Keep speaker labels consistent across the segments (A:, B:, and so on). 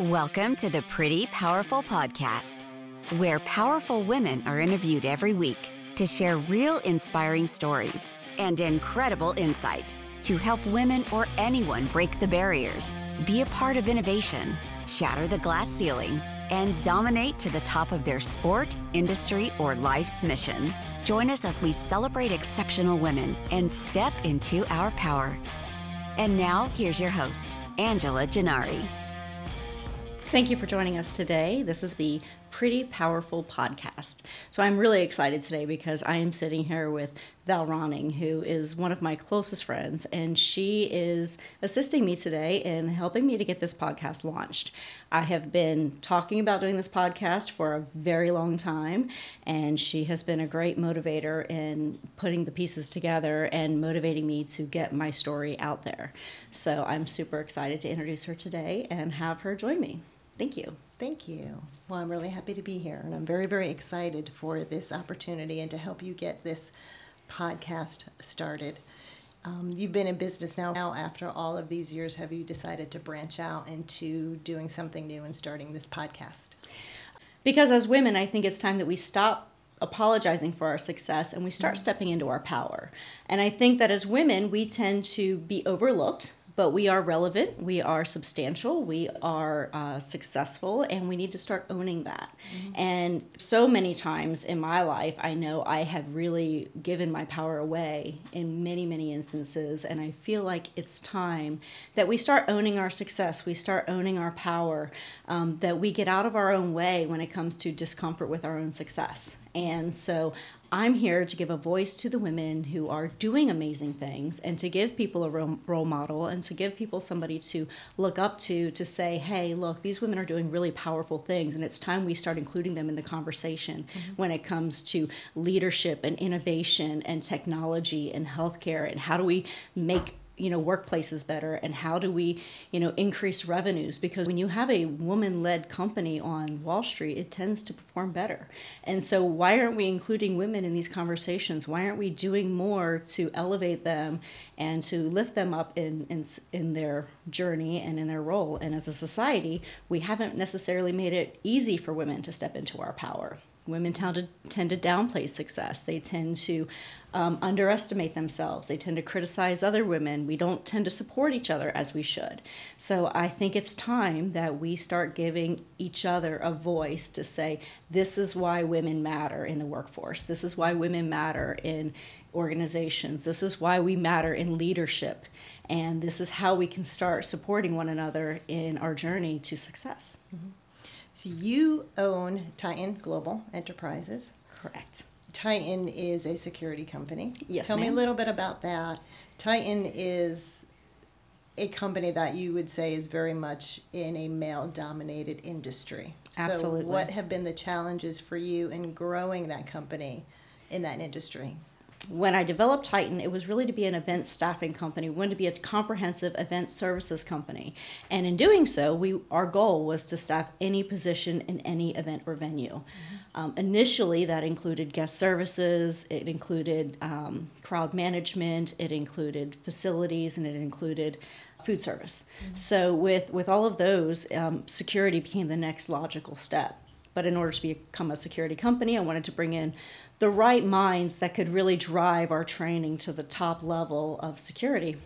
A: Welcome to the Pretty Powerful Podcast, where powerful women are interviewed every week to share real inspiring stories and incredible insight to help women or anyone break the barriers, be a part of innovation, shatter the glass ceiling, and dominate to the top of their sport, industry, or life's mission. Join us as we celebrate exceptional women and step into our power. And now, here's your host, Angela Gennari.
B: Thank you for joining us today. This is the Pretty Powerful Podcast. So I'm really excited today because I am sitting here with Val Ronning, who is one of my closest friends, and she is assisting me today in helping me to get this podcast launched. I have been talking about doing this podcast for a very long time, and she has been a great motivator in putting the pieces together and motivating me to get my story out there. So I'm super excited to introduce her today and have her join me. Thank you.
C: Thank you. Well, I'm really happy to be here, and I'm very, very excited for this opportunity and to help you get this podcast started. Um, you've been in business now. Now, after all of these years, have you decided to branch out into doing something new and starting this podcast?
B: Because as women, I think it's time that we stop apologizing for our success and we start mm-hmm. stepping into our power. And I think that as women, we tend to be overlooked but we are relevant, we are substantial, we are uh, successful, and we need to start owning that. Mm-hmm. And so many times in my life, I know I have really given my power away in many, many instances, and I feel like it's time that we start owning our success, we start owning our power, um, that we get out of our own way when it comes to discomfort with our own success. And so I'm here to give a voice to the women who are doing amazing things and to give people a role model and to give people somebody to look up to to say, hey, look, these women are doing really powerful things. And it's time we start including them in the conversation mm-hmm. when it comes to leadership and innovation and technology and healthcare and how do we make you know workplaces better and how do we you know increase revenues? Because when you have a woman led company on wall street it tends to perform better. And so why aren't we including women in these conversations? Why aren't we doing more to elevate them and to lift them up in in, in their journey and in their role? And as a society we haven't necessarily made it easy for women to step into our power Women tend to, tend to downplay success. They tend to um, underestimate themselves. They tend to criticize other women. We don't tend to support each other as we should. So I think it's time that we start giving each other a voice to say, this is why women matter in the workforce. This is why women matter in organizations. This is why we matter in leadership. And this is how we can start supporting one another in our journey to success. Mm-hmm.
C: So you own Titan Global Enterprises.
B: Correct.
C: Titan is a security company.
B: Yes.
C: Tell
B: ma'am.
C: me a little bit about that. Titan is a company that you would say is very much in a male dominated industry.
B: Absolutely.
C: So what have been the challenges for you in growing that company in that industry?
B: When I developed Titan, it was really to be an event staffing company. We wanted to be a comprehensive event services company, and in doing so, we our goal was to staff any position in any event or venue. Mm-hmm. Um, initially, that included guest services, it included um, crowd management, it included facilities, and it included food service. Mm-hmm. So, with with all of those, um, security became the next logical step. But in order to become a security company, I wanted to bring in the right minds that could really drive our training to the top level of security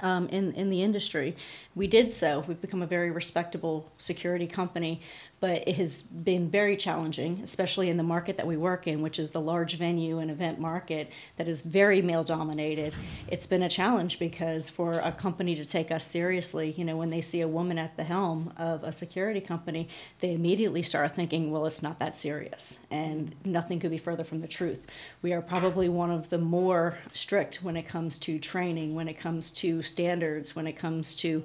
B: um, in, in the industry. We did so. We've become a very respectable security company, but it has been very challenging, especially in the market that we work in, which is the large venue and event market that is very male dominated. It's been a challenge because for a company to take us seriously, you know, when they see a woman at the helm of a security company, they immediately start thinking, well, it's not that serious. And nothing could be further from the truth. We are probably one of the more strict when it comes to training, when it comes to standards, when it comes to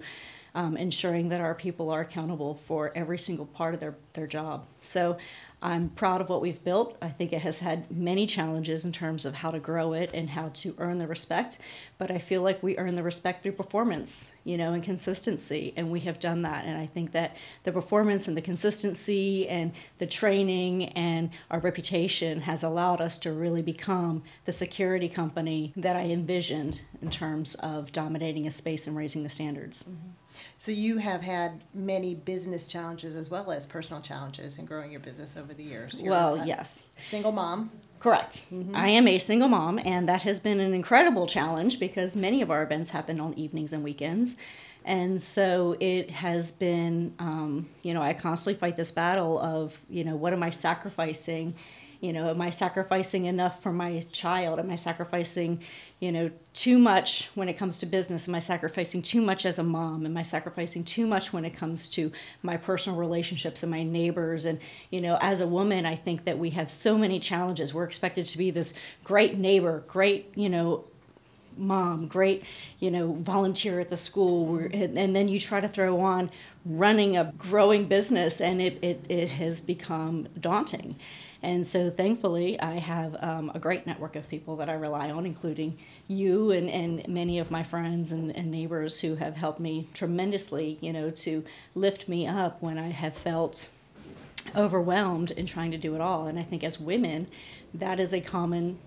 B: um, ensuring that our people are accountable for every single part of their, their job. So I'm proud of what we've built. I think it has had many challenges in terms of how to grow it and how to earn the respect, but I feel like we earn the respect through performance, you know, and consistency, and we have done that. And I think that the performance and the consistency and the training and our reputation has allowed us to really become the security company that I envisioned in terms of dominating a space and raising the standards.
C: Mm-hmm. So you have had many business challenges as well as personal challenges in growing your business over the years.
B: You're well, yes.
C: Single mom.
B: Correct. Mm-hmm. I am a single mom, and that has been an incredible challenge because many of our events happen on evenings and weekends. And so it has been, um, you know, I constantly fight this battle of, you know, what am I sacrificing? You know, am I sacrificing enough for my child? Am I sacrificing, you know, too much when it comes to business? Am I sacrificing too much as a mom? Am I sacrificing too much when it comes to my personal relationships and my neighbors? And, you know, as a woman, I think that we have so many challenges. We're expected to be this great neighbor, great, you know, mom, great, you know, volunteer at the school, and, and, then you try to throw on running a growing business, and it, it, it has become daunting. And so thankfully, I have um, a great network of people that I rely on, including you and, and many of my friends and, and neighbors who have helped me tremendously, you know, to lift me up when I have felt overwhelmed in trying to do it all. And I think as women, that is a common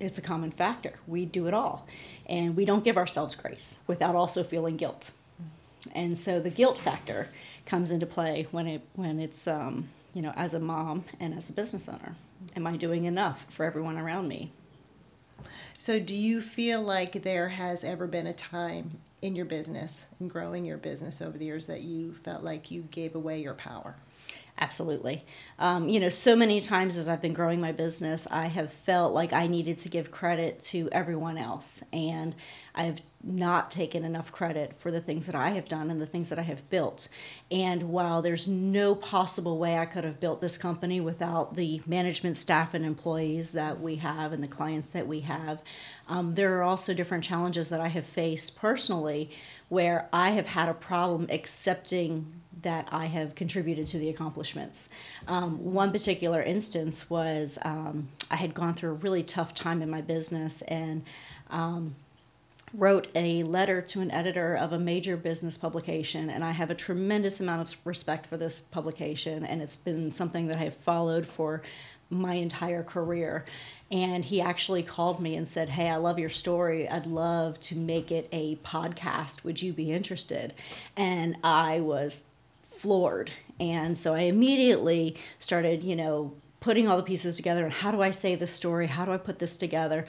B: it's a common factor. We do it all. And we don't give ourselves grace without also feeling guilt. And so the guilt factor comes into play when it when it's um, you know, as a mom and as a business owner? Am I doing enough for everyone around me?
C: So, do you feel like there has ever been a time in your business and growing your business over the years that you felt like you gave away your power?
B: Absolutely. Um, you know, so many times as I've been growing my business, I have felt like I needed to give credit to everyone else. And I've not taken enough credit for the things that I have done and the things that I have built. And while there's no possible way I could have built this company without the management staff and employees that we have and the clients that we have, um, there are also different challenges that I have faced personally where I have had a problem accepting that I have contributed to the accomplishments. Um, one particular instance was um, I had gone through a really tough time in my business and um, wrote a letter to an editor of a major business publication and i have a tremendous amount of respect for this publication and it's been something that i've followed for my entire career and he actually called me and said hey i love your story i'd love to make it a podcast would you be interested and i was floored. And so I immediately started, you know, putting all the pieces together and how do I say this story? How do I put this together?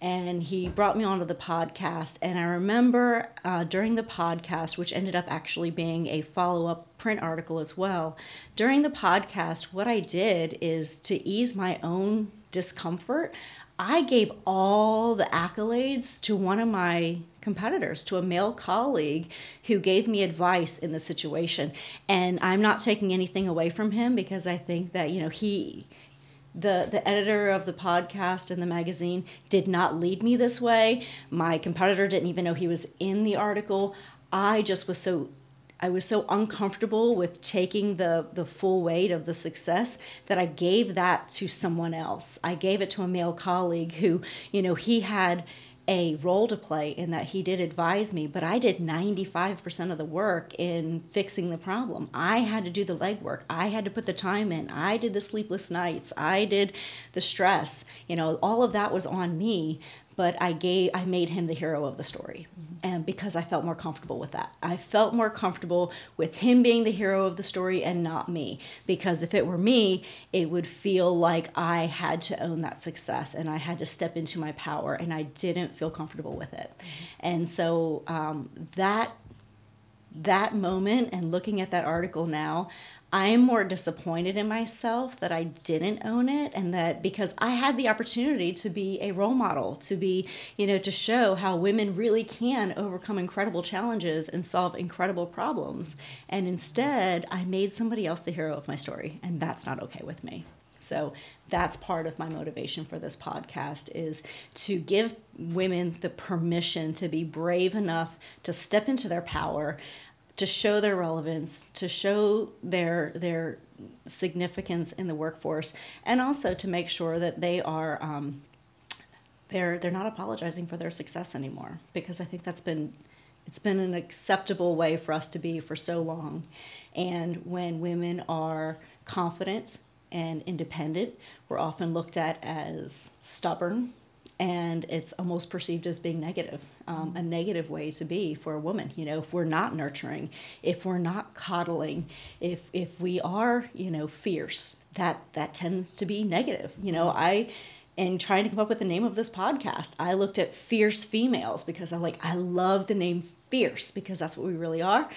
B: And he brought me onto the podcast. And I remember uh, during the podcast, which ended up actually being a follow up print article as well, during the podcast, what I did is to ease my own discomfort, I gave all the accolades to one of my competitors, to a male colleague who gave me advice in the situation. And I'm not taking anything away from him because I think that, you know, he the the editor of the podcast and the magazine did not lead me this way. My competitor didn't even know he was in the article. I just was so I was so uncomfortable with taking the the full weight of the success that I gave that to someone else. I gave it to a male colleague who, you know, he had a role to play in that he did advise me, but I did 95% of the work in fixing the problem. I had to do the legwork. I had to put the time in. I did the sleepless nights. I did the stress. You know, all of that was on me but I gave I made him the hero of the story. Mm-hmm. And because I felt more comfortable with that. I felt more comfortable with him being the hero of the story and not me because if it were me, it would feel like I had to own that success and I had to step into my power and I didn't feel comfortable with it. Mm-hmm. And so um, that that moment and looking at that article now, I am more disappointed in myself that I didn't own it and that because I had the opportunity to be a role model, to be, you know, to show how women really can overcome incredible challenges and solve incredible problems. And instead, I made somebody else the hero of my story, and that's not okay with me. So that's part of my motivation for this podcast is to give women the permission to be brave enough to step into their power to show their relevance, to show their their significance in the workforce, and also to make sure that they are um, they're they're not apologizing for their success anymore because I think that's been it's been an acceptable way for us to be for so long, and when women are confident and independent, we're often looked at as stubborn and it's almost perceived as being negative um, a negative way to be for a woman you know if we're not nurturing if we're not coddling if if we are you know fierce that that tends to be negative. You know i in trying to come up with the name of this podcast i looked at fierce females because i'm like i love the name fierce because that's what we really are.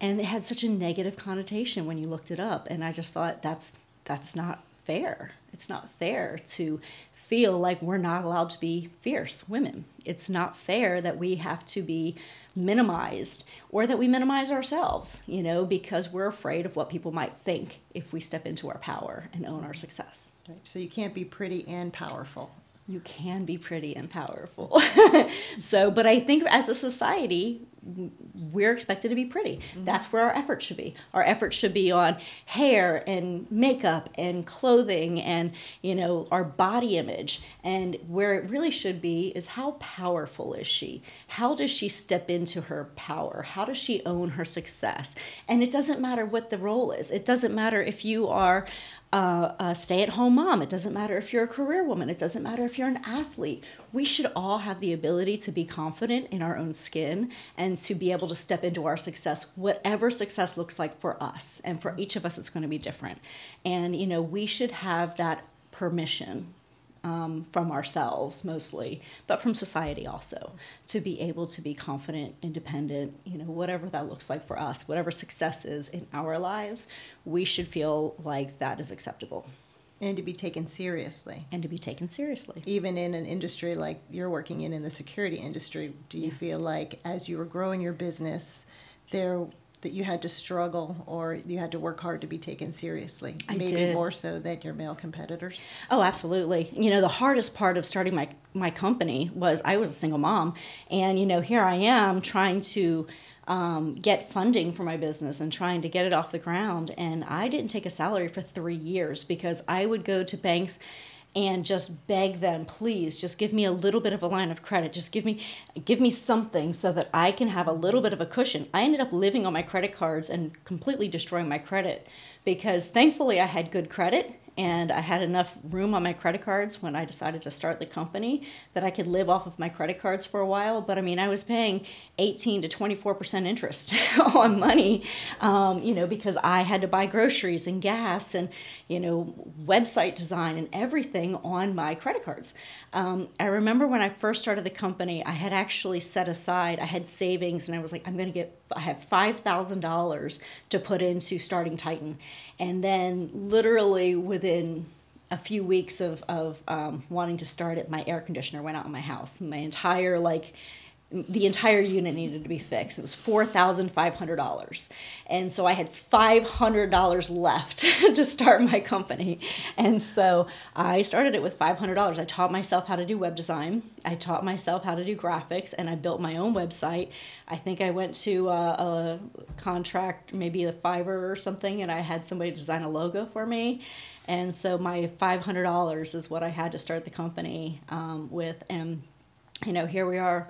B: And it had such a negative connotation when you looked it up. And i just thought that's that's not fair it's not fair to feel like we're not allowed to be fierce women. It's not fair that we have to be minimized or that we minimize ourselves, you know, because we're afraid of what people might think if we step into our power and own our success.
C: Right. So you can't be pretty and powerful.
B: You can be pretty and powerful. so, but I think as a society, we're expected to be pretty. Mm-hmm. That's where our effort should be. Our effort should be on hair and makeup and clothing and, you know, our body image. And where it really should be is how powerful is she? How does she step into her power? How does she own her success? And it doesn't matter what the role is. It doesn't matter if you are uh, a stay at home mom. It doesn't matter if you're a career woman. It doesn't matter if you're an athlete. We should all have the ability to be confident in our own skin and to be able to step into our success, whatever success looks like for us. And for each of us, it's going to be different. And, you know, we should have that permission um, from ourselves mostly, but from society also, to be able to be confident, independent, you know, whatever that looks like for us, whatever success is in our lives, we should feel like that is acceptable.
C: And to be taken seriously.
B: And to be taken seriously.
C: Even in an industry like you're working in, in the security industry, do you yes. feel like as you were growing your business, there that you had to struggle or you had to work hard to be taken seriously?
B: I
C: Maybe
B: did.
C: more so than your male competitors?
B: Oh, absolutely. You know, the hardest part of starting my, my company was I was a single mom. And, you know, here I am trying to um, get funding for my business and trying to get it off the ground. And I didn't take a salary for three years because I would go to banks and just beg them please just give me a little bit of a line of credit. Just give me give me something so that i can have a little bit of a cushion. I ended up living on my credit cards and completely destroying my credit because thankfully i had good credit and I had enough room on my credit cards when I decided to start the company that I could live off of my credit cards for a while. But I mean, I was paying 18 to 24 percent interest on money, um, you know, because I had to buy groceries and gas and you know website design and everything on my credit cards. Um, I remember when I first started the company, I had actually set aside, I had savings, and I was like, I'm going to get, I have five thousand dollars to put into starting Titan, and then literally within a few weeks of, of um, wanting to start it, my air conditioner went out in my house. My entire like the entire unit needed to be fixed. It was $4,500. And so I had $500 left to start my company. And so I started it with $500. I taught myself how to do web design. I taught myself how to do graphics and I built my own website. I think I went to a, a contract, maybe a Fiverr or something, and I had somebody design a logo for me. And so my $500 is what I had to start the company um, with. And, you know, here we are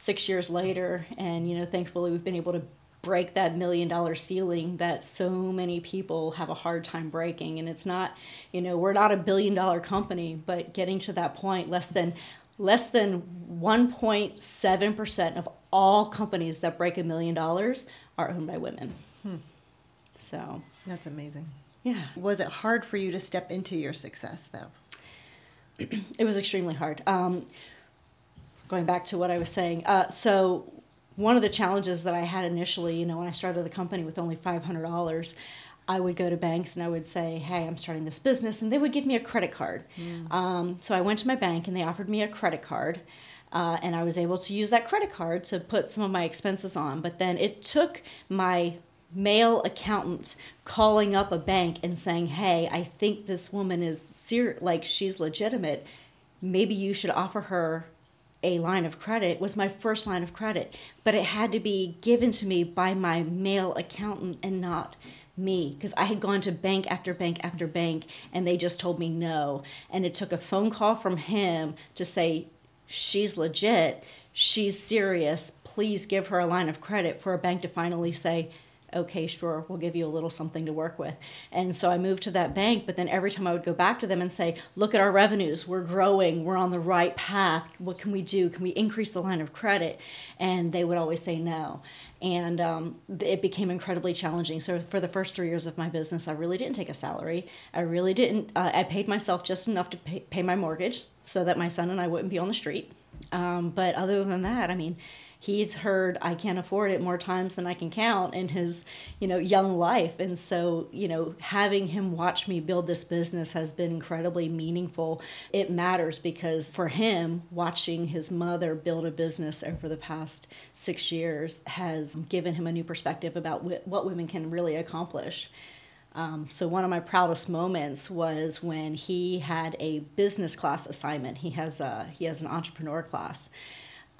B: six years later, and you know, thankfully, we've been able to break that million dollar ceiling that so many people have a hard time breaking. And it's not you know we're not a billion dollar company but getting to that point less than less than 1.7% of all companies that break a million dollars are owned by women. Hmm. so.
C: That's amazing.
B: Yeah.
C: Was it hard for you to step into your success though?
B: It was extremely hard. Um, going back to what I was saying. Uh, so one of the challenges that I had initially, you know, when I started the company with only five hundred dollars, I would go to banks and I would say, "Hey, I'm starting this business," and they would give me a credit card. Mm. Um, so I went to my bank and they offered me a credit card. Uh, and I was able to use that credit card to put some of my expenses on. But then it took my male accountant calling up a bank and saying, "Hey, I think this woman is ser- like she's legitimate. Maybe you should offer her a line of credit was my first line of credit, but it had to be given to me by my male accountant and not me because I had gone to bank after bank after bank and they just told me no. And it took a phone call from him to say, she's legit, she's serious, please give her a line of credit for a bank to finally say, okay, sure, we'll give you a little something to work with. And so I moved to that bank, but then every time I would go back to them and say, look at our revenues, we're growing, we're on the right path. What can we do? Can we increase the line of credit? And they would always say no. And um, it became incredibly challenging. So for the first three years of my business, I really didn't take a salary. I really didn't. Uh, I paid myself just enough to pay, pay, my mortgage so that my son and I wouldn't be on the street. Um, but other than that, I mean, he's heard I can't afford it more times than I can count in his, you know, young life. And so, you know, having him watch me build this business has been incredibly meaningful. It matters because for him, watching his mother build a business over the past six years has given him a new perspective about what women can really accomplish. Um, so one of my proudest moments was when he had a business class assignment. He has a he has an entrepreneur class,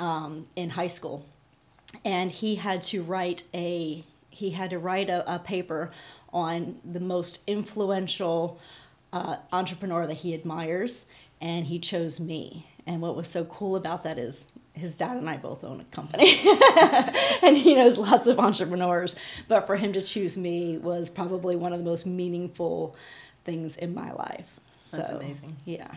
B: um, in high school, and he had to write a he had to write a, a paper on the most influential uh, entrepreneur that he admires, and he chose me. And what was so cool about that is his dad and I both own a company, and he knows lots of entrepreneurs. But for him to choose me was probably one of the most meaningful things in my life.
C: That's so, amazing.
B: Yeah.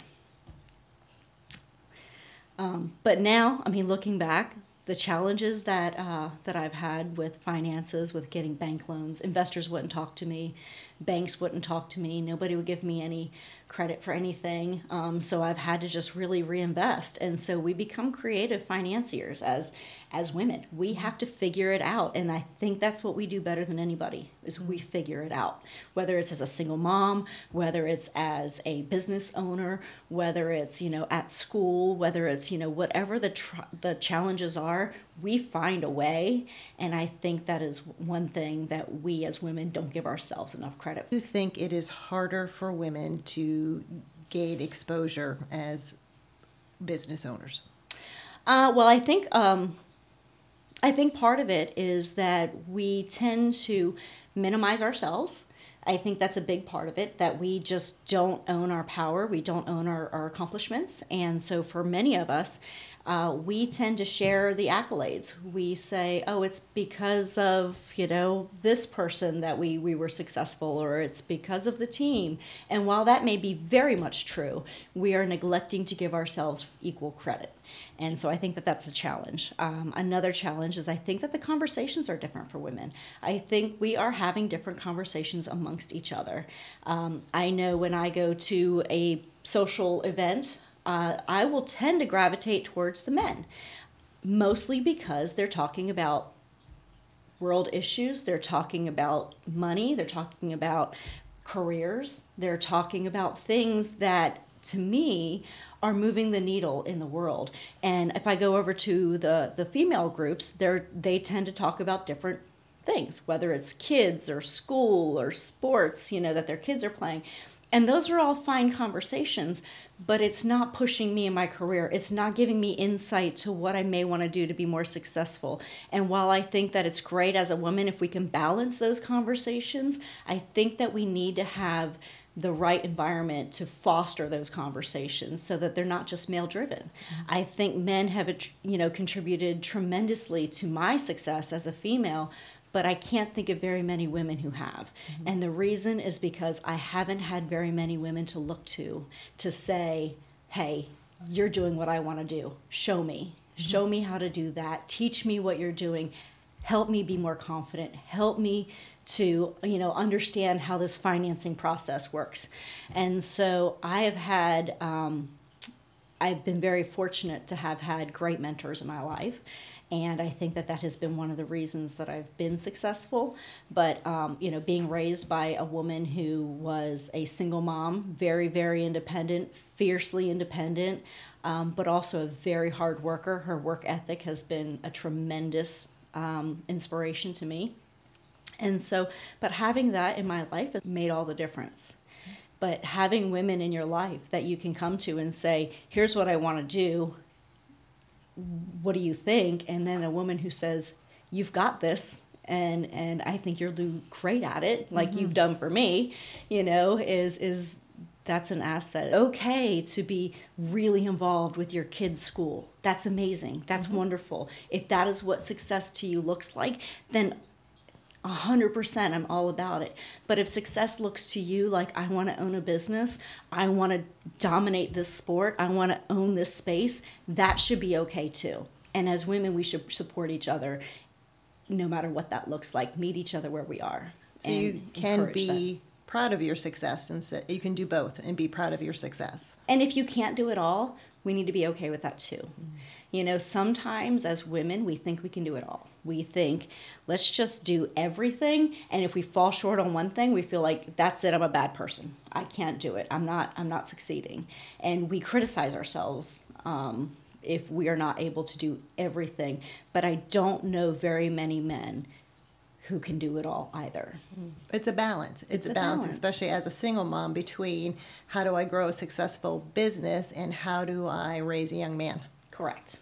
B: Um, but now, I mean, looking back, the challenges that uh, that I've had with finances, with getting bank loans, investors wouldn't talk to me, banks wouldn't talk to me, nobody would give me any credit for anything. Um, so I've had to just really reinvest, and so we become creative financiers as as women. We have to figure it out, and I think that's what we do better than anybody is we figure it out. Whether it's as a single mom, whether it's as a business owner, whether it's you know at school, whether it's you know whatever the tr- the challenges are, we find a way, and I think that is one thing that we as women don't give ourselves enough credit.
C: Do you think it is harder for women to gain exposure as business owners?
B: Uh, well, I think um, I think part of it is that we tend to minimize ourselves. I think that's a big part of it that we just don't own our power, we don't own our, our accomplishments. And so, for many of us, uh, we tend to share the accolades. We say, oh, it's because of, you know, this person that we, we were successful, or it's because of the team. And while that may be very much true, we are neglecting to give ourselves equal credit. And so I think that that's a challenge. Um, another challenge is I think that the conversations are different for women. I think we are having different conversations amongst each other. Um, I know when I go to a social event, uh, I will tend to gravitate towards the men, mostly because they're talking about world issues, they're talking about money, they're talking about careers, they're talking about things that to me are moving the needle in the world. And if I go over to the the female groups, they they tend to talk about different things, whether it's kids or school or sports, you know, that their kids are playing. And those are all fine conversations, but it's not pushing me in my career. It's not giving me insight to what I may want to do to be more successful. And while I think that it's great as a woman if we can balance those conversations, I think that we need to have the right environment to foster those conversations so that they're not just male driven. Mm-hmm. I think men have you know contributed tremendously to my success as a female but I can't think of very many women who have. Mm-hmm. And the reason is because I haven't had very many women to look to to say, hey, you're doing what I want to do. Show me. Mm-hmm. Show me how to do that. Teach me what you're doing. Help me be more confident. Help me to you know understand how this financing process works and so i have had um, i've been very fortunate to have had great mentors in my life and I think that that has been one of the reasons that I've been successful. But um, you know, being raised by a woman who was a single mom, very very independent, fiercely independent, um, but also a very hard worker. Her work ethic has been a tremendous um, inspiration to me. And so, but having that in my life has made all the difference but having women in your life that you can come to and say, here's what I want to do, what do you think? And then a woman who says, you've got this. And, and I think you'll do great at it, like mm-hmm. you've done for me, you know, is, is that's an asset. Okay to be really involved with your kids' school. That's amazing. That's mm-hmm. wonderful. If that is what success to you looks like, then 100% I'm all about it. But if success looks to you like I want to own a business, I want to dominate this sport, I want to own this space, that should be okay too. And as women, we should support each other no matter what that looks like, meet each other where we are.
C: So you can be that. proud of your success and you can do both and be proud of your success.
B: And if you can't do it all, we need to be okay with that too. Mm-hmm. You know, sometimes as women, we think we can do it all. We think, let's just do everything, and if we fall short on one thing, we feel like that's it. I'm a bad person. I can't do it. I'm not. I'm not succeeding, and we criticize ourselves um, if we are not able to do everything. But I don't know very many men who can do it all either.
C: It's a balance. It's, it's a, a balance, balance, especially as a single mom, between how do I grow a successful business and how do I raise a young man.
B: Correct.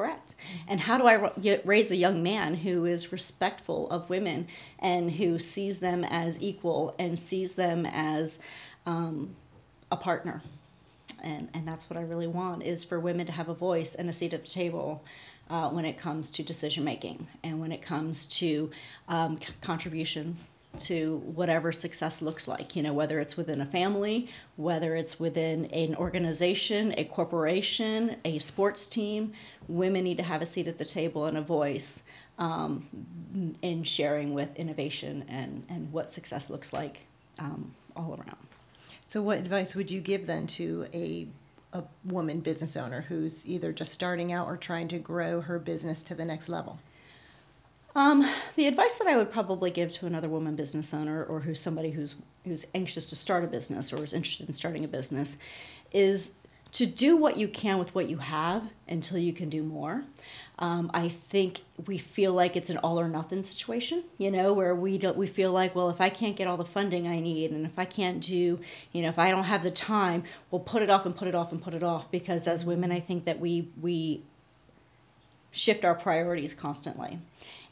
B: Correct. And how do I raise a young man who is respectful of women and who sees them as equal and sees them as um, a partner? And, and that's what I really want is for women to have a voice and a seat at the table uh, when it comes to decision making and when it comes to um, contributions to whatever success looks like, you know, whether it's within a family, whether it's within an organization, a corporation, a sports team, women need to have a seat at the table and a voice um, in sharing with innovation and, and what success looks like um, all around.
C: So, what advice would you give then to a a woman business owner who's either just starting out or trying to grow her business to the next level?
B: Um, the advice that I would probably give to another woman business owner or who's somebody who's who's anxious to start a business or is interested in starting a business is to do what you can with what you have until you can do more. Um, I think we feel like it's an all or nothing situation, you know, where we don't we feel like, well, if I can't get all the funding I need, and if I can't do, you know, if I don't have the time, we'll put it off and put it off and put it off. Because as women, I think that we we shift our priorities constantly.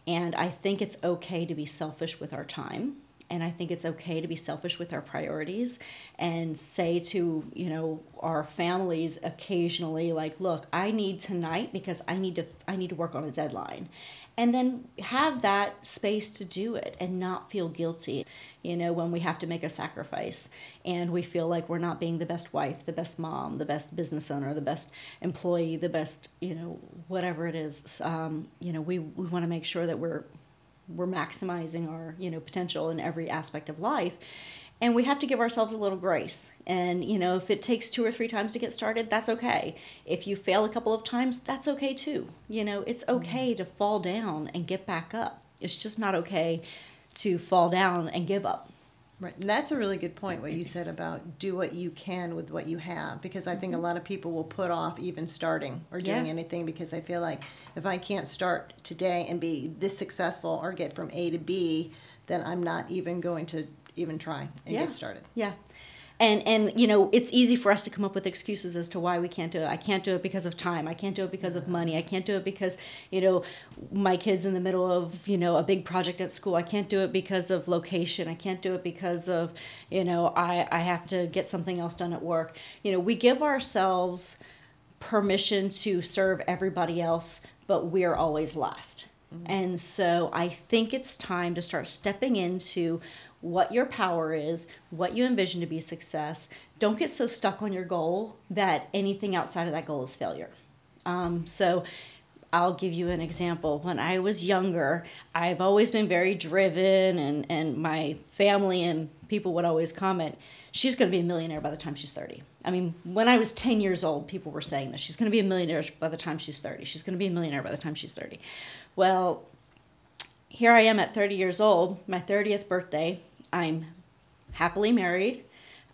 B: And I think it's okay to be selfish with our time. And I think it's okay to be selfish with our priorities and say to, you know, our families occasionally like, look, I need tonight because I need to I need to work on a deadline and then have that space to do it and not feel guilty you know when we have to make a sacrifice and we feel like we're not being the best wife the best mom the best business owner the best employee the best you know whatever it is um, you know we, we want to make sure that we're we're maximizing our you know potential in every aspect of life and we have to give ourselves a little grace and you know if it takes two or three times to get started that's okay if you fail a couple of times that's okay too you know it's mm-hmm. okay to fall down and get back up it's just not okay to fall down and give up
C: Right, and that's a really good point. What you said about do what you can with what you have, because I think a mm-hmm. lot of people will put off even starting or doing yeah. anything because they feel like if I can't start today and be this successful or get from A to B, then I'm not even going to even try and
B: yeah.
C: get started.
B: Yeah. And and you know, it's easy for us to come up with excuses as to why we can't do it. I can't do it because of time. I can't do it because of money. I can't do it because, you know, my kids in the middle of, you know, a big project at school. I can't do it because of location. I can't do it because of, you know, I I have to get something else done at work. You know, we give ourselves permission to serve everybody else, but we're always last. Mm-hmm. And so I think it's time to start stepping into what your power is, what you envision to be success. Don't get so stuck on your goal that anything outside of that goal is failure. Um, so, I'll give you an example. When I was younger, I've always been very driven, and, and my family and people would always comment, she's going to be a millionaire by the time she's 30. I mean, when I was 10 years old, people were saying that She's going to be a millionaire by the time she's 30. She's going to be a millionaire by the time she's 30. Well, here I am at 30 years old, my 30th birthday. I'm happily married.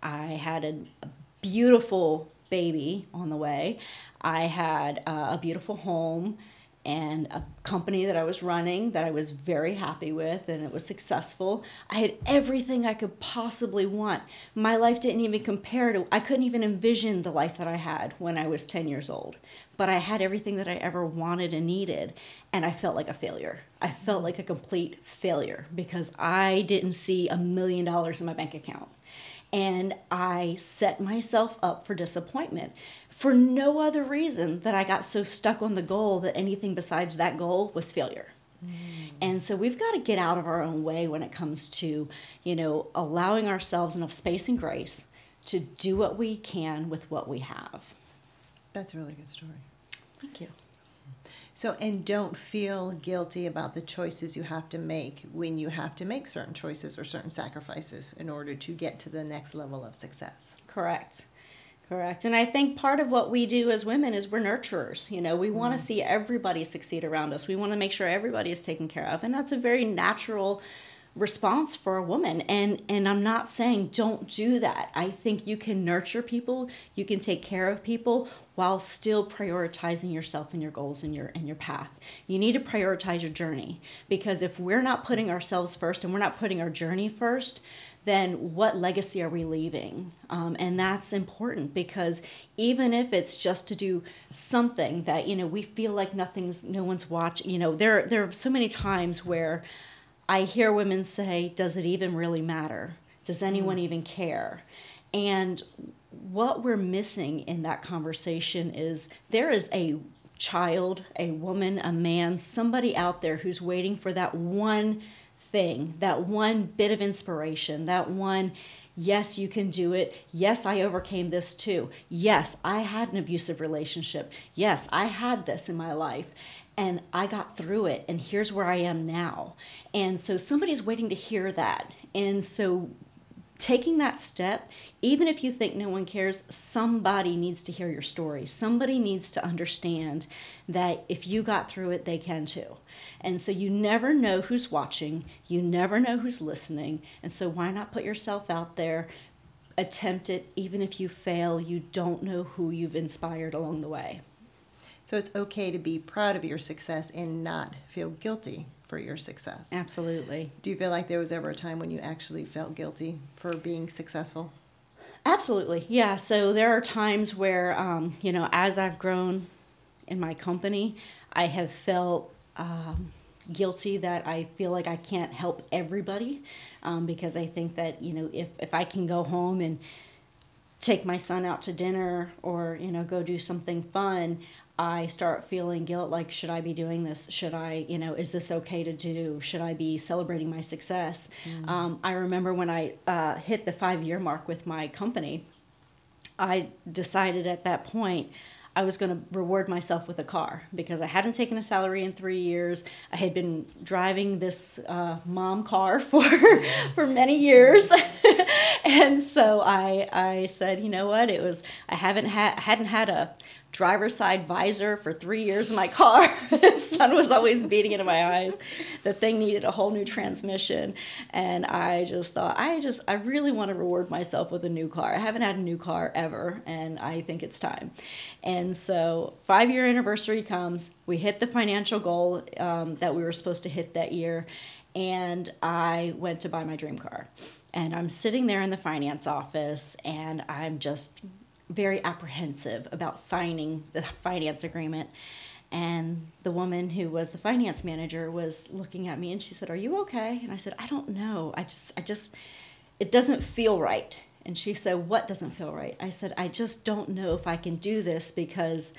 B: I had a, a beautiful baby on the way. I had uh, a beautiful home and a company that I was running that I was very happy with and it was successful. I had everything I could possibly want. My life didn't even compare to, I couldn't even envision the life that I had when I was 10 years old. But I had everything that I ever wanted and needed and I felt like a failure. I felt mm. like a complete failure because I didn't see a million dollars in my bank account and I set myself up for disappointment for no other reason that I got so stuck on the goal that anything besides that goal was failure. Mm. And so we've got to get out of our own way when it comes to, you know, allowing ourselves enough space and grace to do what we can with what we have.
C: That's a really good story.
B: Thank you.
C: So, and don't feel guilty about the choices you have to make when you have to make certain choices or certain sacrifices in order to get to the next level of success.
B: Correct. Correct. And I think part of what we do as women is we're nurturers. You know, we mm. want to see everybody succeed around us. We want to make sure everybody is taken care of. And that's a very natural response for a woman and and I'm not saying don't do that. I think you can nurture people, you can take care of people while still prioritizing yourself and your goals and your and your path. You need to prioritize your journey because if we're not putting ourselves first and we're not putting our journey first, then what legacy are we leaving? Um, and that's important because even if it's just to do something that you know we feel like nothing's, no one's watching. You know, there there are so many times where I hear women say, "Does it even really matter? Does anyone mm. even care?" And what we're missing in that conversation is there is a child, a woman, a man, somebody out there who's waiting for that one thing, that one bit of inspiration, that one, yes, you can do it. Yes, I overcame this too. Yes, I had an abusive relationship. Yes, I had this in my life and I got through it and here's where I am now. And so somebody's waiting to hear that. And so taking that step, even if you think no one cares, somebody needs to hear your story. Somebody needs to understand that if you got through it, they can too. And so you never know who's watching, you never know who's listening. And so why not put yourself out there? Attempt it, even if you fail, you don't know who you've inspired along the way.
C: So it's okay to be proud of your success and not feel guilty for your success.
B: Absolutely.
C: Do you feel like there was ever a time when you actually felt guilty for being successful?
B: Absolutely. Yeah. So there are times where, um, you know, as I've grown in my company, I have felt um, guilty that I feel like I can't help everybody um, because I think that, you know, if, if I can go home and take my son out to dinner or, you know, go do something fun, I start feeling guilt like, should I be doing this? Should I, you know, is this okay to do? Should I be celebrating my success? Mm. Um, I remember when I uh, hit the five year mark with my company, I decided at that point I was going to reward myself with a car because I hadn't taken a salary in three years. I had been driving this uh, mom car for for many years, and so I I said, you know what? It was I haven't had hadn't had a driver's side visor for three years in my car. the sun was always beating into my eyes. The thing needed a whole new transmission. And I just thought, I just, I really want to reward myself with a new car. I haven't had a new car ever, and I think it's time. And so, five year anniversary comes. We hit the financial goal um, that we were supposed to hit that year. And I went to buy my dream car. And I'm sitting there in the finance office, and I'm just very apprehensive about signing the finance agreement. And the woman who was the finance manager was looking at me and she said, Are you okay? And I said, I don't know. I just, I just, it doesn't feel right. And she said, What doesn't feel right? I said, I just don't know if I can do this because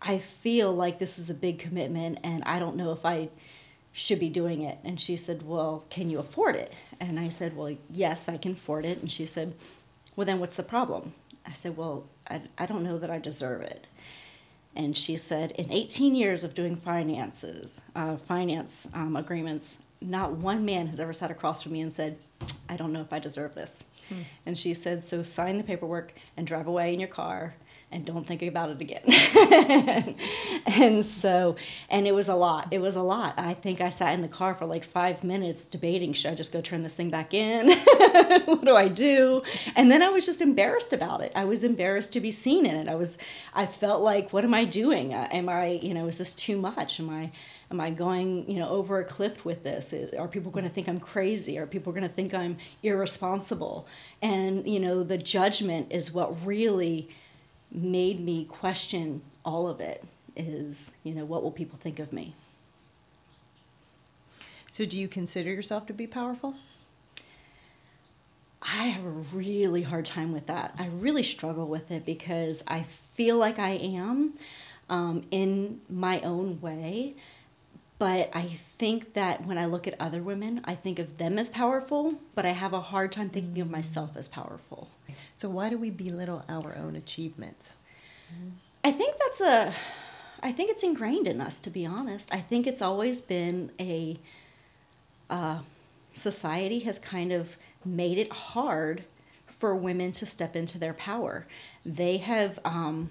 B: I feel like this is a big commitment and I don't know if I should be doing it. And she said, Well, can you afford it? And I said, Well, yes, I can afford it. And she said, Well, then what's the problem? I said, Well, I, I don't know that I deserve it. And she said, In 18 years of doing finances, uh, finance um, agreements, not one man has ever sat across from me and said, I don't know if I deserve this. Hmm. And she said, So sign the paperwork and drive away in your car and don't think about it again. and so, and it was a lot. It was a lot. I think I sat in the car for like five minutes debating should I just go turn this thing back in? what do I do? And then I was just embarrassed about it. I was embarrassed to be seen in it. I was, I felt like, what am I doing? Uh, am I, you know, is this too much? Am I, am I going, you know, over a cliff with this? Are people going to think I'm crazy? Are people going to think I'm irresponsible? And, you know, the judgment is what really made me question all of it is, you know, what will people think of me?
C: So, do you consider yourself to be powerful?
B: I have a really hard time with that. I really struggle with it because I feel like I am um, in my own way, but I think that when I look at other women, I think of them as powerful, but I have a hard time thinking of myself as powerful.
C: So why do we belittle our own achievements?
B: I think that's a I think it's ingrained in us to be honest. I think it's always been a uh, society has kind of made it hard for women to step into their power. They have um,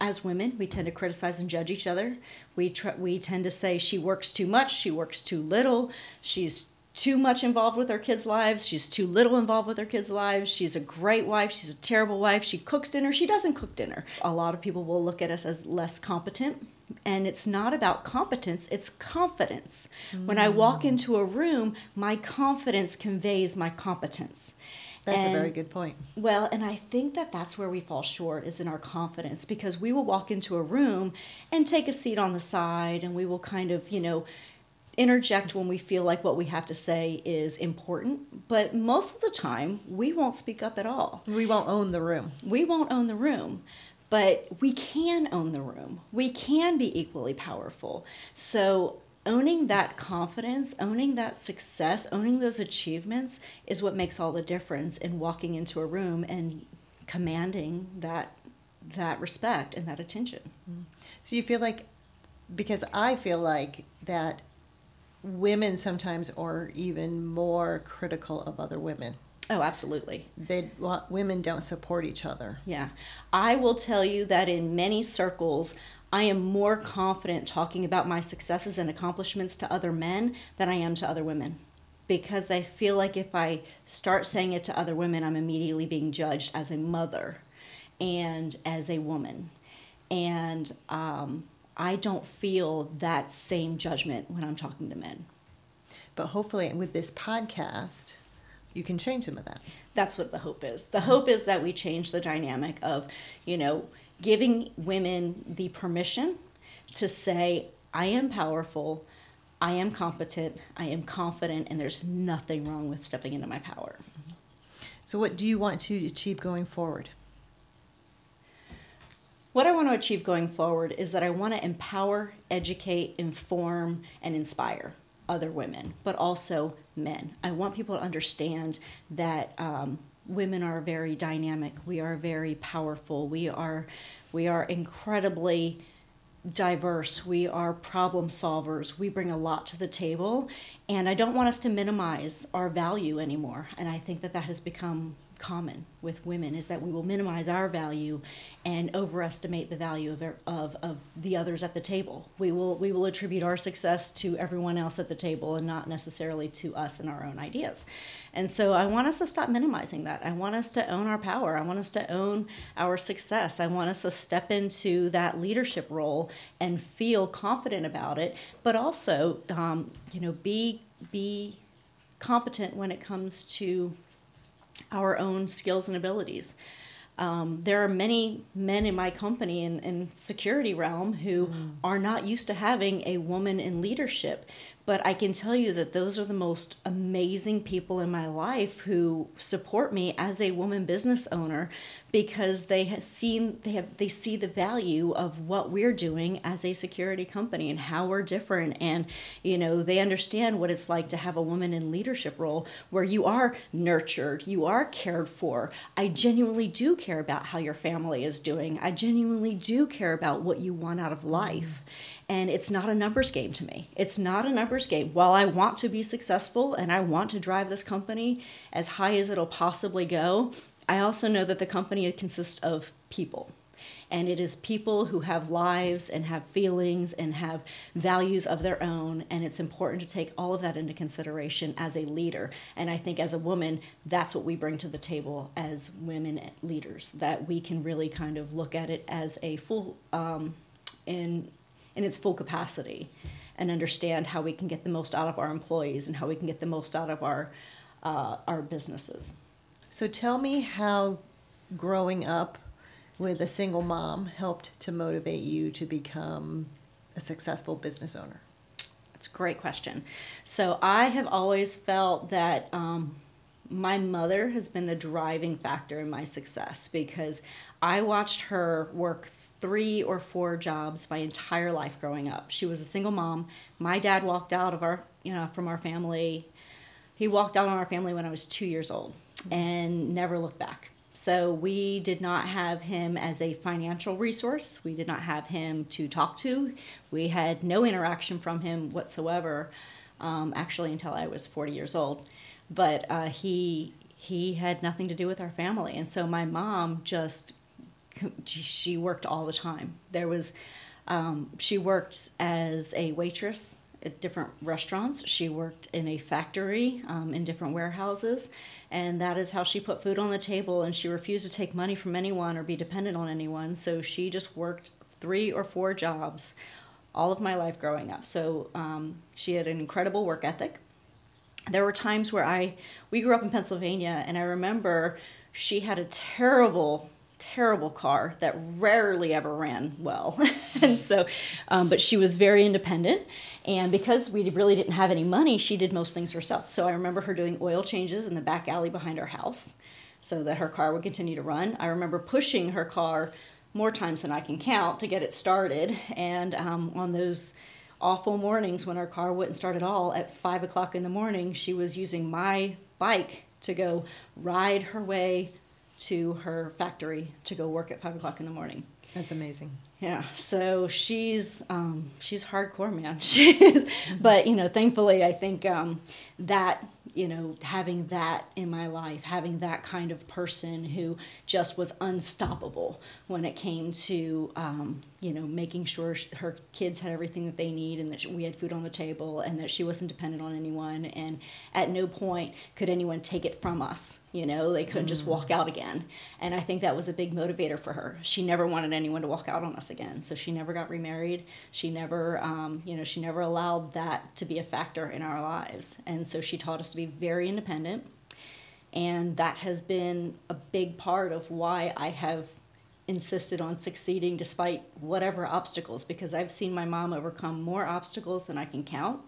B: as women, we tend to criticize and judge each other. We tr- we tend to say she works too much, she works too little, she's too much involved with her kids' lives, she's too little involved with her kids' lives, she's a great wife, she's a terrible wife, she cooks dinner, she doesn't cook dinner. A lot of people will look at us as less competent. And it's not about competence, it's confidence. Mm. When I walk into a room, my confidence conveys my competence.
C: That's and, a very good point.
B: Well, and I think that that's where we fall short is in our confidence because we will walk into a room and take a seat on the side and we will kind of, you know, interject when we feel like what we have to say is important, but most of the time we won't speak up at all.
C: We won't own the room.
B: We won't own the room. But we can own the room. We can be equally powerful. So owning that confidence, owning that success, owning those achievements is what makes all the difference in walking into a room and commanding that that respect and that attention.
C: Mm-hmm. So you feel like because I feel like that women sometimes are even more critical of other women.
B: Oh, absolutely.
C: They well, women don't support each other.
B: Yeah. I will tell you that in many circles I am more confident talking about my successes and accomplishments to other men than I am to other women. Because I feel like if I start saying it to other women, I'm immediately being judged as a mother and as a woman. And um, I don't feel that same judgment when I'm talking to men.
C: But hopefully, with this podcast, you can change some of that.
B: That's what the hope is. The hope is that we change the dynamic of, you know, giving women the permission to say, I am powerful, I am competent, I am confident, and there's nothing wrong with stepping into my power.
C: So, what do you want to achieve going forward?
B: What I want to achieve going forward is that I want to empower, educate, inform, and inspire other women, but also men. I want people to understand that um, women are very dynamic. We are very powerful. We are we are incredibly diverse. We are problem solvers. We bring a lot to the table, and I don't want us to minimize our value anymore. And I think that that has become common with women is that we will minimize our value and overestimate the value of, of, of the others at the table. We will, we will attribute our success to everyone else at the table and not necessarily to us and our own ideas. And so I want us to stop minimizing that. I want us to own our power. I want us to own our success. I want us to step into that leadership role and feel confident about it, but also, um, you know, be, be competent when it comes to our own skills and abilities. Um, there are many men in my company in, in security realm who mm. are not used to having a woman in leadership but I can tell you that those are the most amazing people in my life who support me as a woman business owner because they have seen they have they see the value of what we're doing as a security company and how we're different. And you know they understand what it's like to have a woman in leadership role where you are nurtured you are cared for. I genuinely do care about how your family is doing. I genuinely do care about what you want out of life and it's not a numbers game to me. It's not a numbers game. While I want to be successful and I want to drive this company as high as it'll possibly go, I also know that the company consists of people. And it is people who have lives and have feelings and have values of their own. And it's important to take all of that into consideration as a leader. And I think as a woman, that's what we bring to the table as women leaders, that we can really kind of look at it as a full, um, in in its full capacity and understand how we can get the most out of our employees and how we can get the most out of our uh, our businesses.
C: So tell me how growing up with a single mom helped to motivate you to become a successful business owner.
B: That's a great question. So I have always felt that um, my mother has been the driving factor in my success because I watched her work three or four jobs my entire life growing up. She was a single mom. My dad walked out of our, you know, from our family. He walked out on our family when I was two years old and never looked back. So we did not have him as a financial resource. We did not have him to talk to. We had no interaction from him whatsoever, um, actually, until I was 40 years old. But uh, he he had nothing to do with our family, and so my mom just she worked all the time. There was um, she worked as a waitress at different restaurants. She worked in a factory um, in different warehouses, and that is how she put food on the table. And she refused to take money from anyone or be dependent on anyone. So she just worked three or four jobs all of my life growing up. So um, she had an incredible work ethic. There were times where I we grew up in Pennsylvania, and I remember she had a terrible terrible car that rarely ever ran well. and so, um, but she was very independent. And because we really didn't have any money, she did most things herself. So I remember her doing oil changes in the back alley behind our house so that her car would continue to run. I remember pushing her car more times than I can count to get it started. And um, on those awful mornings when our car wouldn't start at all, at five o'clock in the morning, she was using my bike to go ride her way to her factory to go work at five o'clock in the morning.
C: That's amazing.
B: Yeah, so she's um, she's hardcore, man. She's, but you know, thankfully, I think um, that you know, having that in my life, having that kind of person who just was unstoppable when it came to, um, you know, making sure her kids had everything that they need and that we had food on the table and that she wasn't dependent on anyone. And at no point could anyone take it from us. You know, they couldn't mm. just walk out again. And I think that was a big motivator for her. She never wanted anyone to walk out on us again. So she never got remarried. She never, um, you know, she never allowed that to be a factor in our lives. And so she taught us to be very independent. And that has been a big part of why I have insisted on succeeding despite whatever obstacles, because I've seen my mom overcome more obstacles than I can count.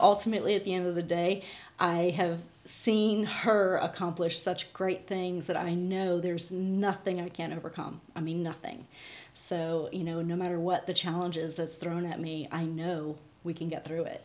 B: Ultimately, at the end of the day, I have seen her accomplish such great things that I know there's nothing I can't overcome. I mean, nothing. So, you know, no matter what the challenges that's thrown at me, I know we can get through it.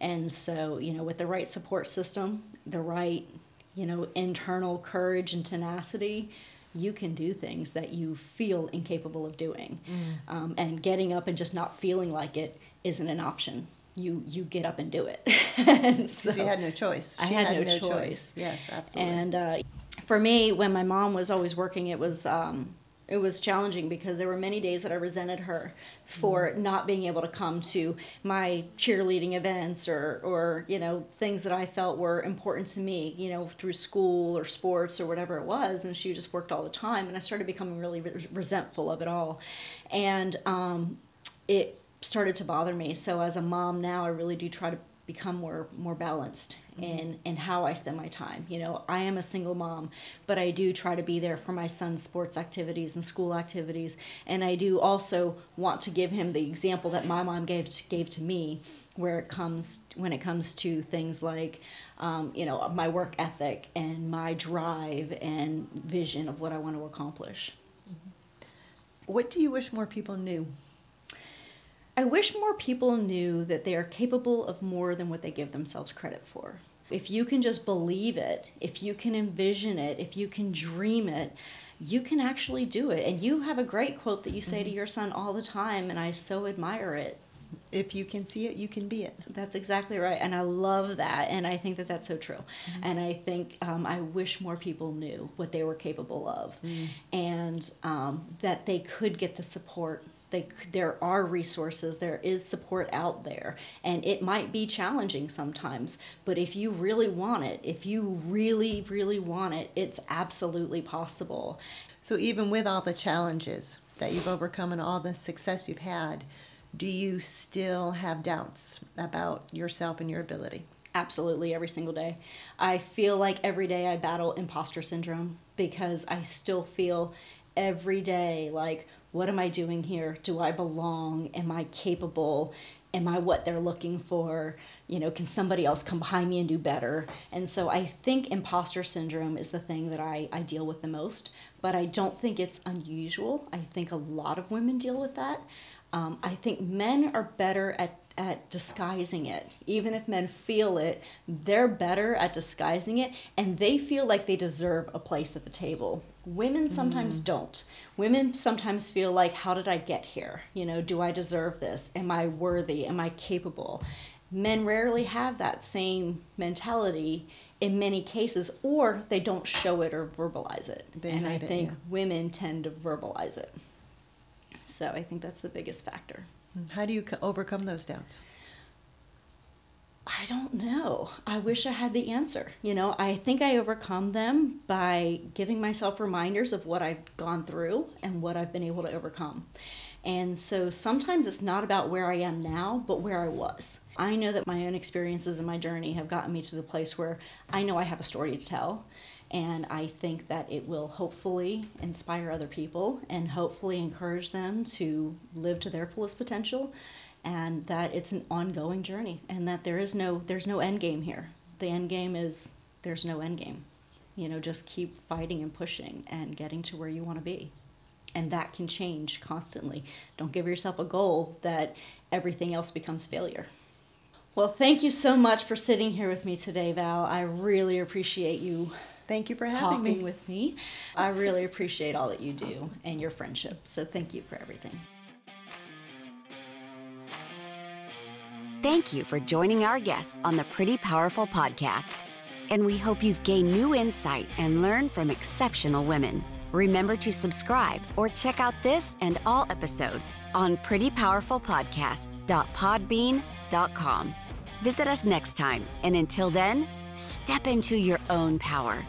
B: And so, you know, with the right support system, the right, you know, internal courage and tenacity, you can do things that you feel incapable of doing. Mm. Um, and getting up and just not feeling like it isn't an option. You you get up and do it.
C: and so, you had no choice.
B: She I had, had no, no choice. choice.
C: Yes, absolutely.
B: And uh, for me, when my mom was always working, it was um, it was challenging because there were many days that I resented her for mm. not being able to come to my cheerleading events or or you know things that I felt were important to me you know through school or sports or whatever it was and she just worked all the time and I started becoming really re- resentful of it all and um, it started to bother me so as a mom now I really do try to become more more balanced mm-hmm. in in how I spend my time. You know, I am a single mom, but I do try to be there for my son's sports activities and school activities, and I do also want to give him the example that my mom gave to, gave to me, where it comes when it comes to things like, um, you know, my work ethic and my drive and vision of what I want to accomplish. Mm-hmm.
C: What do you wish more people knew?
B: I wish more people knew that they are capable of more than what they give themselves credit for. If you can just believe it, if you can envision it, if you can dream it, you can actually do it. And you have a great quote that you say mm-hmm. to your son all the time, and I so admire it.
C: If you can see it, you can be it.
B: That's exactly right. And I love that. And I think that that's so true. Mm-hmm. And I think um, I wish more people knew what they were capable of mm. and um, that they could get the support they, there are resources, there is support out there, and it might be challenging sometimes. But if you really want it, if you really, really want it, it's absolutely possible.
C: So, even with all the challenges that you've overcome and all the success you've had, do you still have doubts about yourself and your ability?
B: Absolutely, every single day. I feel like every day I battle imposter syndrome because I still feel every day like, what am I doing here? Do I belong? Am I capable? am I what they're looking for? You know, can somebody else come behind me and do better? And so I think imposter syndrome is the thing that I, I deal with the most, but I don't think it's unusual. I think a lot of women deal with that. Um, I think men are better at at disguising it. Even if men feel it, they're better at disguising it and they feel like they deserve a place at the table. Women sometimes mm. don't. Women sometimes feel like, how did I get here? You know, do I deserve this? Am I worthy? Am I capable? Men rarely have that same mentality in many cases, or they don't show it or verbalize it. They and I think yeah. women tend to verbalize it. So I think that's the biggest factor.
C: How do you overcome those doubts?
B: I don't know. I wish I had the answer. You know, I think I overcome them by giving myself reminders of what I've gone through and what I've been able to overcome. And so sometimes it's not about where I am now, but where I was. I know that my own experiences and my journey have gotten me to the place where I know I have a story to tell. And I think that it will hopefully inspire other people and hopefully encourage them to live to their fullest potential and that it's an ongoing journey and that there is no there's no end game here. The end game is there's no end game. You know, just keep fighting and pushing and getting to where you want to be. And that can change constantly. Don't give yourself a goal that everything else becomes failure. Well, thank you so much for sitting here with me today, Val. I really appreciate you
C: Thank you for having
B: me. with me. I really appreciate all that you do and your friendship. So thank you for everything.
A: Thank you for joining our guests on the Pretty Powerful podcast. And we hope you've gained new insight and learned from exceptional women. Remember to subscribe or check out this and all episodes on prettypowerfulpodcast.podbean.com. Visit us next time, and until then, step into your own power.